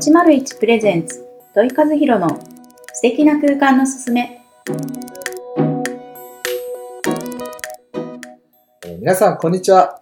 801プレゼンツ土井和弘の素敵な空間のすすめえー皆さん、こんにちは。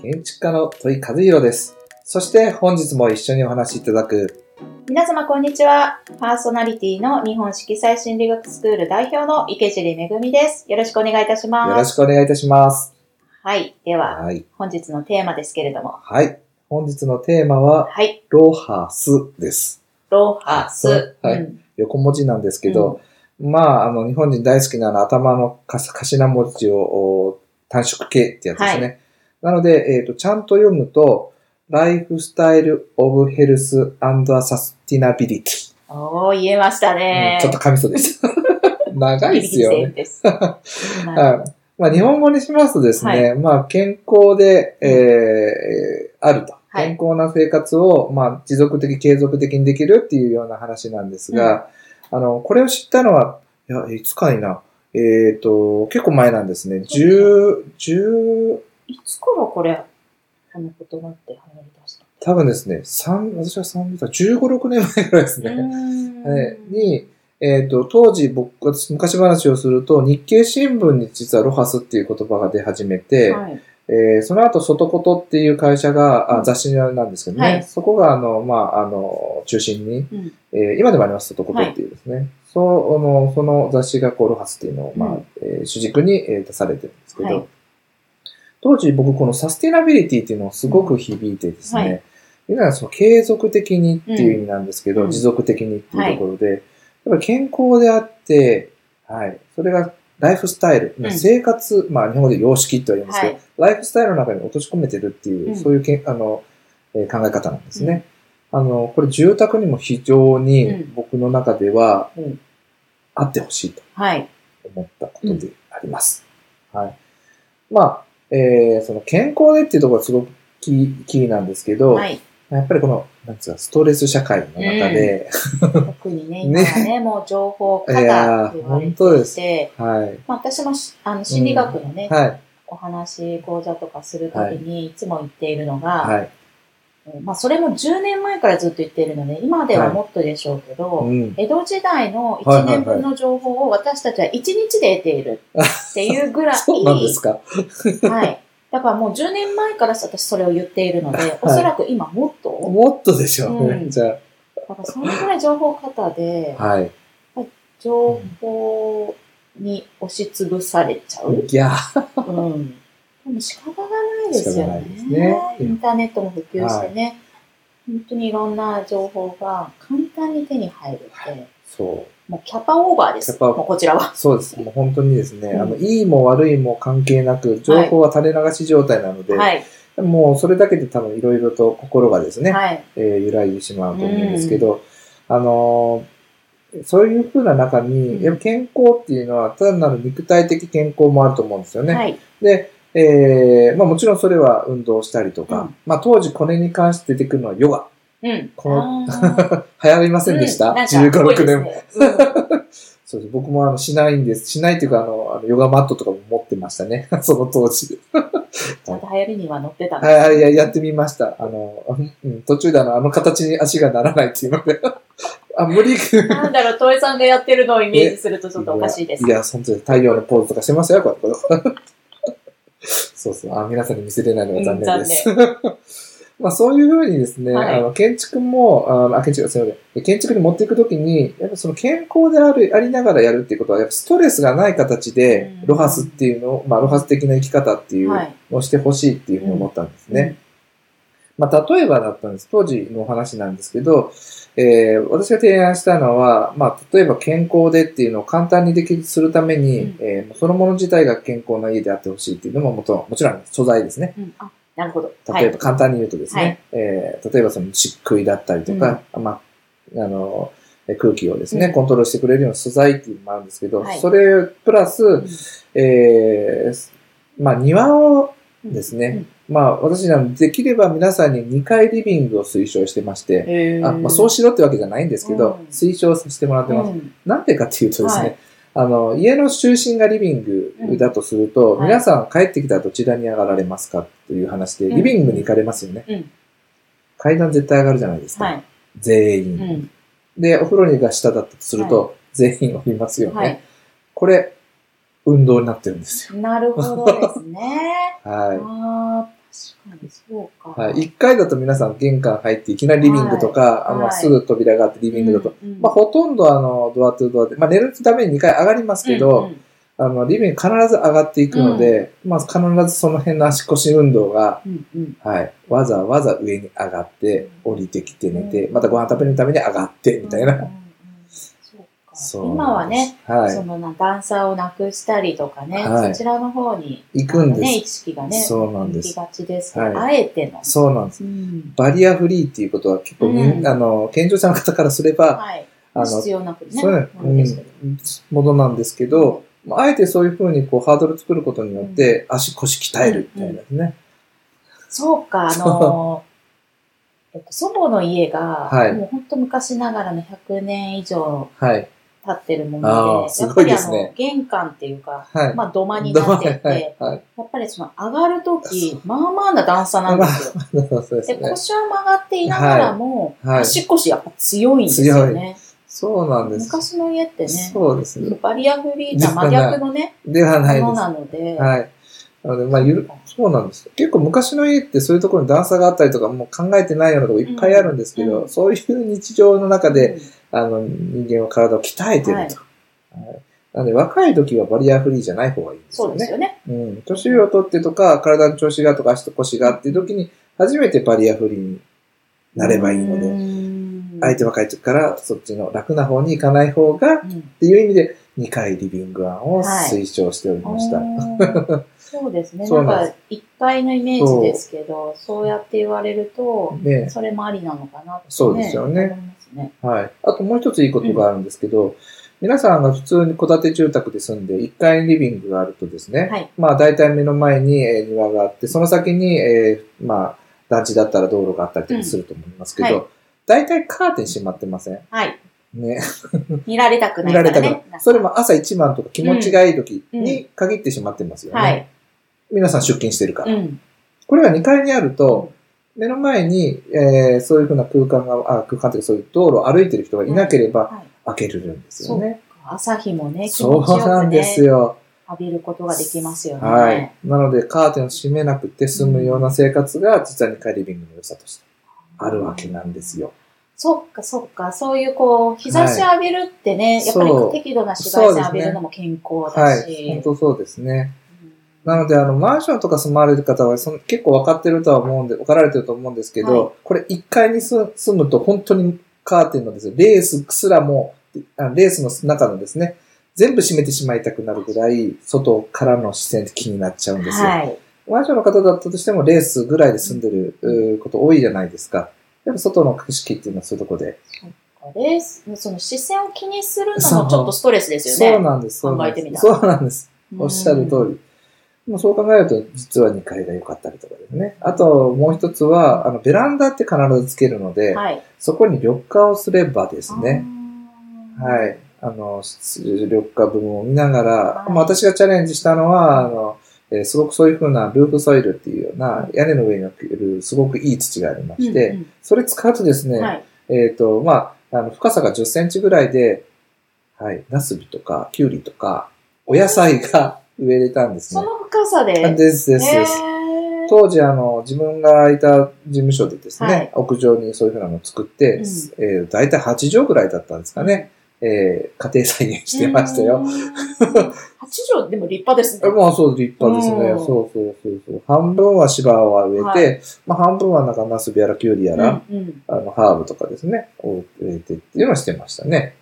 建築家の土井和弘です。そして本日も一緒にお話しいただく、皆様こんにちはパーソナリティの日本色彩心理学スクール代表の池尻めぐみですよろしくお願いいたしますよろしくお願いいたします。はいでははい。本日のテーマですけれどもはい。本日のテーマは、はいロハスです。ロハス、はいうん横文字なんですけど、まあ、あの、日本人大好きなあの頭の頭文字をお短縮形ってやつですね。なので、えっ、と、ちゃんと読むと、 Lifestyle of Health Sustainability。おー言えましたね、うんちょっと噛みそうです。長いですよね。まあ、日本語にしますとですね、まあ、健康で、えーあると。はい。健康な生活を、まあ、持続的、継続的にできるっていうような話なんですが、あの、これを知ったのは、いや、いつかにな、えっ、と、結構前なんですね。十、十、いつからこれこの言葉って流行り出した多分ですね、三、私は三、15、6年前ぐらいですね。うーん。えーに、えっ、と、当時僕、私昔話をすると、日経新聞に実はロハスっていう言葉が出始めて、はいえーその後、外ことっていう会社が、うん。あ雑誌なんですけどね、はい。そこが、あの、まあ、あの、中心に、うん。えー今でもあります、外ことっていうですね。そう、あの、その雑誌がこう、ロハスっていうのを、まあ、うん。えー主軸に、えー出されてるんですけど、はい。当時僕このサスティナビリティっていうのをすごく響いてですね、うんはい。今はその継続的にっていう意味なんですけど、うん。持続的にっていうところで、やっぱり健康であって、はい、それがライフスタイル、うん。生活、まあ日本語で様式と言われますけど、はい。ライフスタイルの中に落とし込めてるっていう、うん。そういうけんあの、えー考え方なんですね。あの、これ住宅にも非常にうん。僕の中ではうん。あってほしいとはい。思ったことであります。はい。まあ、えーその健康でっていうところがすごくキーキーなんですけど、はいやっぱりこの、なんですか、ストレス社会の中で、特にね、今はね、もう情報過多って言われ本当ですていて、はい。まあ、私もしあの心理学のね、はい。お話、講座とかするときにいつも言っているのが、はい。まあ、それも10年前からずっと言っているので、今ではもっとでしょうけど、うん。江戸時代のはいはい1年分の情報を私たちは1日で得ているっていうぐらい、そうなんですか。はい。だからもう10年前から私それを言っているので、おそらく今もっと、もっとでしょうね。うんじゃだからそのぐらい情報過多で、あ。はい。情報に押しつぶされちゃう。いや、うん。でも仕方がないですよね。ねインターネットも普及してね、本当にいろんな情報が簡単に手に入るって、そう。もうキャパオーバーです。もうこちらは。そうです。もう本当にですね、うんあの、いいも悪いも関係なく、情報は垂れ流し状態なので、はい。もうそれだけで多分いろいろと心がですね、はい。えー揺らいでしまうと思うんですけど、あのーそういう風な中に、うんやっぱ健康っていうのは単なる肉体的健康もあると思うんですよね。はい。で、えーまあもちろんそれは運動したりとか、うんまあ当時これに関して出てくるのはヨガ。うん。この 流行りませんでした、うんなんか ?15、6多いです年も。そうです。僕もあのしないんです。しないっていうかあの、あのヨガマットとかも持ってましたね。その当時。ちゃんと流行りには乗ってたんですはい、はい、ややってみました。あの、うん、途中であの、あの形に足がならないっていうので。あ、無理。なんだろう、トイさんがやってるのをイメージするとちょっとおかしいです。いや、本当に太陽のポーズとかしてますよ、これ。そうそう。あ、皆さんに見せれないのが残念です。まあそういうふうにですね、はいあの建築も、あ建築、すみません。建築に持っていくときに、やっぱその健康である、ありながらやるっていうことは、やっぱストレスがない形でうん、ロハスっていうのを、まあロハス的な生き方っていうはい。のをしてほしいっていうふうに思ったんですね。まあ、例えばだったんです。当時のお話なんですけど、えー私が提案したのは、まあ、例えば健康でっていうのを簡単にできするために、うんえーそのもの自体が健康な家であってほしいっていうのももともちろん素材ですね。うんあ、なるほど。例えば簡単に言うとですね、はい。えー例えばその漆喰だったりとか、まあ、あの、え空気をですね、うん。コントロールしてくれるような素材っていうのもあるんですけど、はい。それプラス、うん。えーまあ庭をうん。ですね、まあ私らのできれば皆さんに2階リビングを推奨してまして、あまあ、そうしろってわけじゃないんですけど、うん。推奨させてもらってます。うん。なんでかっていうとですね、はいあの、家の中心がリビングだとすると、皆さん帰ってきたらどちらに上がられますかという話で、うんリビングに行かれますよね。うん階段絶対上がるじゃないですか。はい。全う員。ん。で、お風呂にが下だったとすると、全員おりますよね。はい。これ、運動になってるんですよ。なるほどですね。はい。ああ、確かにそうか。はい。1階だと皆さん玄関入っていきなりリビングとか、あの、はい。すぐ扉があってリビングだと、うんうんまあ、ほとんどあの、ドアトゥドアで、まあ、寝るために2階上がりますけど、うんうん。あの、リビング必ず上がっていくので、まあ、必ずその辺の足腰運動が、うんうん。はい。わざわざ上に上がって、降りてきて寝て、うんまたご飯食べるために上がって、みたいな。うんうんうんそうかそう今はね、はいそ。のな段差をなくしたりとかね、はいそちらの方に行くんです。ね、意識がね、そうなんです行きがちですけど、はいあえての。そうなんです。うんバリアフリーっていうことは結構うんあの、健常者の方からすれば、はい。あの、必要なくね。そううん、ものなんですけど、まああえてそういうふうにこうハードル作ることによって、足腰鍛えるみたいなね。そうか、あのー、えっと、祖母の家が、はいもう本当昔ながらの100年以上はい。経ってるもあので、ーすごいですねやっぱりあの、玄関っていうか、はい。まあ土間になっていて、はい。はい。やっぱりその上がるとき、まあまあな段差なんですよ。そうでね。腰は曲がっていながらも、足腰やっぱ強いんですよね。そうなんです。昔の家ってね、そうですね。バリアフリーな真逆のね、ではないもの。なので、はい。なので、まあ、ゆる、そうなんです。結構昔の家ってそういうところに段差があったりとか、もう考えてないようなところいっぱいあるんですけど、うんそういう日常の中で、うんあの、人間は体を鍛えてると。はいなので、若い時はバリアフリーじゃない方がいいんですよね。そうですよね。うん。年を取ってとか、体の調子がとか、足と腰がっていう時に、初めてバリアフリーになればいいので、で相手若い時からそっちの楽な方に行かない方が、っうんていう意味で、2階リビング案を推奨しておりました。あーそうですね。なんか、一階のイメージですけど、そうやって言われると、ねそれもありなのかなって、そうですよねね。はい。あともう一ついいことがあるんですけど、皆さんが普通に戸建て住宅で住んで1階にリビングがあるとですね、はい。まあ大体目の前にえー庭があって、その先に、えーまあ団地だったら道路があったりすると思いますけど、うんはい大体カーテン閉まってません？はい。ね。見られたくな見いかららね。れたから。それも朝一番とか気持ちがいい時に限ってしまってますよね。はい。皆さん出勤してるから。うん。これが2階にあると、目の前に、えーそういうふうな空間が、あ空間というかそういう道路を歩いてる人がいなければはい。開けれるんですそうよね。か。朝日もね、気そう持ちよくなんですね、よ。浴びることができますよね。はい。なので、カーテンを閉めなくて済むような生活が、実は2階リビングの良さとしてあるわけなんですよ。そっか、そっか。そういう、こう、日差し浴びるってね、やっぱりそう適度な紫外線浴びるのも健康だはい。し。本当そうですね。うんなので、あの、マンションとか住まわれる方はその結構分かってるとは思うんで、分かられてると思うんですけど、はいこれ1階に住住むと本当にカーテンのですね、レースすらも、あレースの中のですね、全部閉めてしまいたくなるぐらい、外からの視線って気になっちゃうんですよ。はい。マンションの方だったとしても、レースぐらいで住んでること多いじゃないですか。やっぱ外の景色っていうのはそういうとこで。レース、その視線を気にするのもちょっとストレスですよね。そうなんです。そうなんです考えてみたらそうなんです。おっしゃる通り。もうそう考えると、実は2階が良かったりとかですね。あと、もう一つは、あの、ベランダって必ずつけるので、はい。そこに緑化をすればですね、あーはい。あの、緑化部分を見ながら、はいまあ私がチャレンジしたのは、あの、えーすごくそういう風なルーフソイルっていうような屋根の上に置けるすごくいい土がありまして、うんそれ使うとですね、うんはい。えっ、と、まあ、あの、深さが10センチぐらいで、はい、ナスビとか、キュウリとか、お野菜が植えれたんですね。その深さで。あですですです。当時、あの、自分がいた事務所でですね、はい屋上にそういうふうなのを作って、うんえー、大体8畳ぐらいだったんですかね、えー、家庭菜園してましたよ。うーん。八畳でも立派ですね。まあそう、立派ですね。うんそうそうそうそう。半分は芝は植えて、はまあ半分はなんかナスビやらキュウリやら、うんうんあの、ハーブとかですね、を植えてっていうのをしてましたね。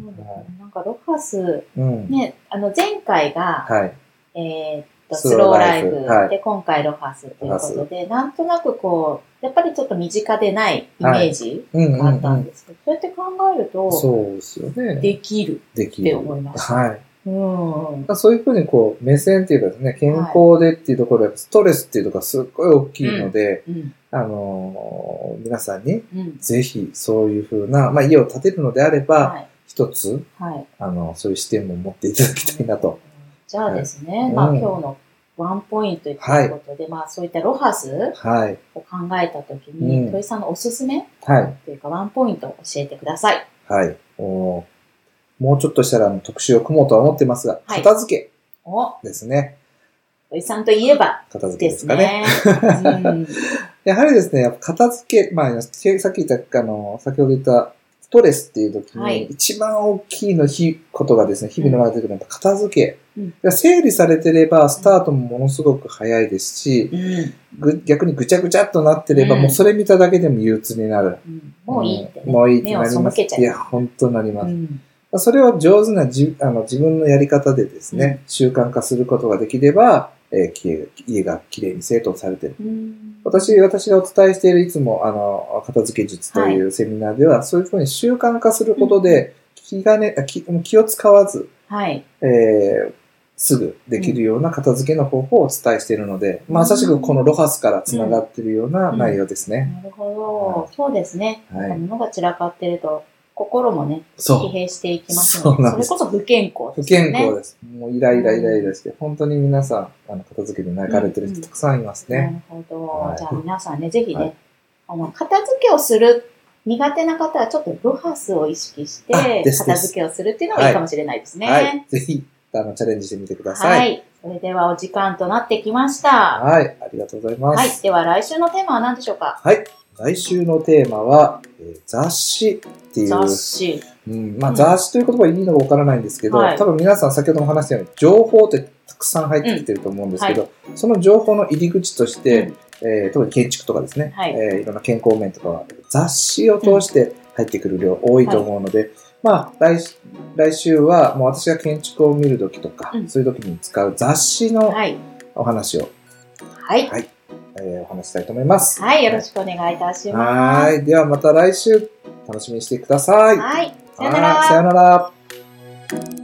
なんかロハス、うん。ね、あの前回が、はい。えーっと、スローラライフイフはいで、今回ロハスということで、なんとなくこう、やっぱりちょっと身近でないイメージうんうん、があったうんん。ですけど、そうやって考えると、そうですよね。できるってできる。思いました。はい。うん。まあそういうふうにこう、目線っていうかですね、健康でっていうところ、ストレスっていうところがすっごい大きいので、うん。あのー皆さんにうん。ぜひそういうふうな、まあ家を建てるのであれば、はい。一つ、はい。あの、そういう視点も持っていただきたいなと。じゃあですね、はいまあうん今日のワンポイントということで、まあそういったロハスはい。を考えたときに、うん土井さんのおすすめはい。というかワンポイントを教えてください。はい。おーもうちょっとしたら特集を組もうとは思ってますが、はい片付お、けですね。土井さんといえば片付けでですすかね。ね。うん やはりですね、片付け、まあ、さっき言った、あの、先ほど言った、ストレスっていう時はいに、一番大きいの日、ことがですね、日々の中で出てくるのは片付け。うん整理されてれば、スタートもものすごく早いですし、うんぐ逆にぐちゃぐちゃっとなってれば、うんもうそれ見ただけでも憂鬱になる。うんもういいってね。うんもういいってなります。いや、本当になります。うんそれを上手なじあの自分のやり方でですね、習慣化することができれば、えー家家がきれいに整頓されてる。うん私、私がお伝えしているいつも、あの、片付け術というセミナーでは、そういうふうに習慣化することで、気がね、あ気気を使わず、はい。えーすぐできるような片付けの方法をお伝えしているので、まさしくこのロハスから繋がっているような内容ですね。なるほど。そうですね。はい物が散らかってると、心もね、疲。弊していきますので、それこそ不健康不ですよね。健康です。もうイライライライラして、本当に皆さん、あの、片付けで泣かれてる人たくさんいますね。なるほど。はいじゃあ皆さんね、ぜひね、はいあの、片付けをする、苦手な方はちょっとロハスを意識して、片付けをするっていうのがいいかもしれないですね。はい。ぜひ、あの、チャレンジしてみてくださ。はいい。それではお時間となってきました。はい。ありがとうございます。はい。では来週のテーマは何でしょうかはい。来週のテーマは、えー雑誌っていう、雑誌。うんまあ、うん。雑誌という言葉いいのかわからないんですけど、はい。多分皆さん先ほども話したように、情報ってたくさん入ってきてると思うんですけど、その情報の入り口として、えー特に建築とかですね、はい。いえーいろんな健康面とかは、雑誌を通して入ってくる量多いと思うので、まあ来、来週はもう私が建築を見るときとか、うん。そういうときに使う雑誌のはい。お話を、はい。えーお話ししたいと思います。はい。よろしくお願いいたします。はい。ではまた来週楽しみにしてください。はい。さよならはいさよなら。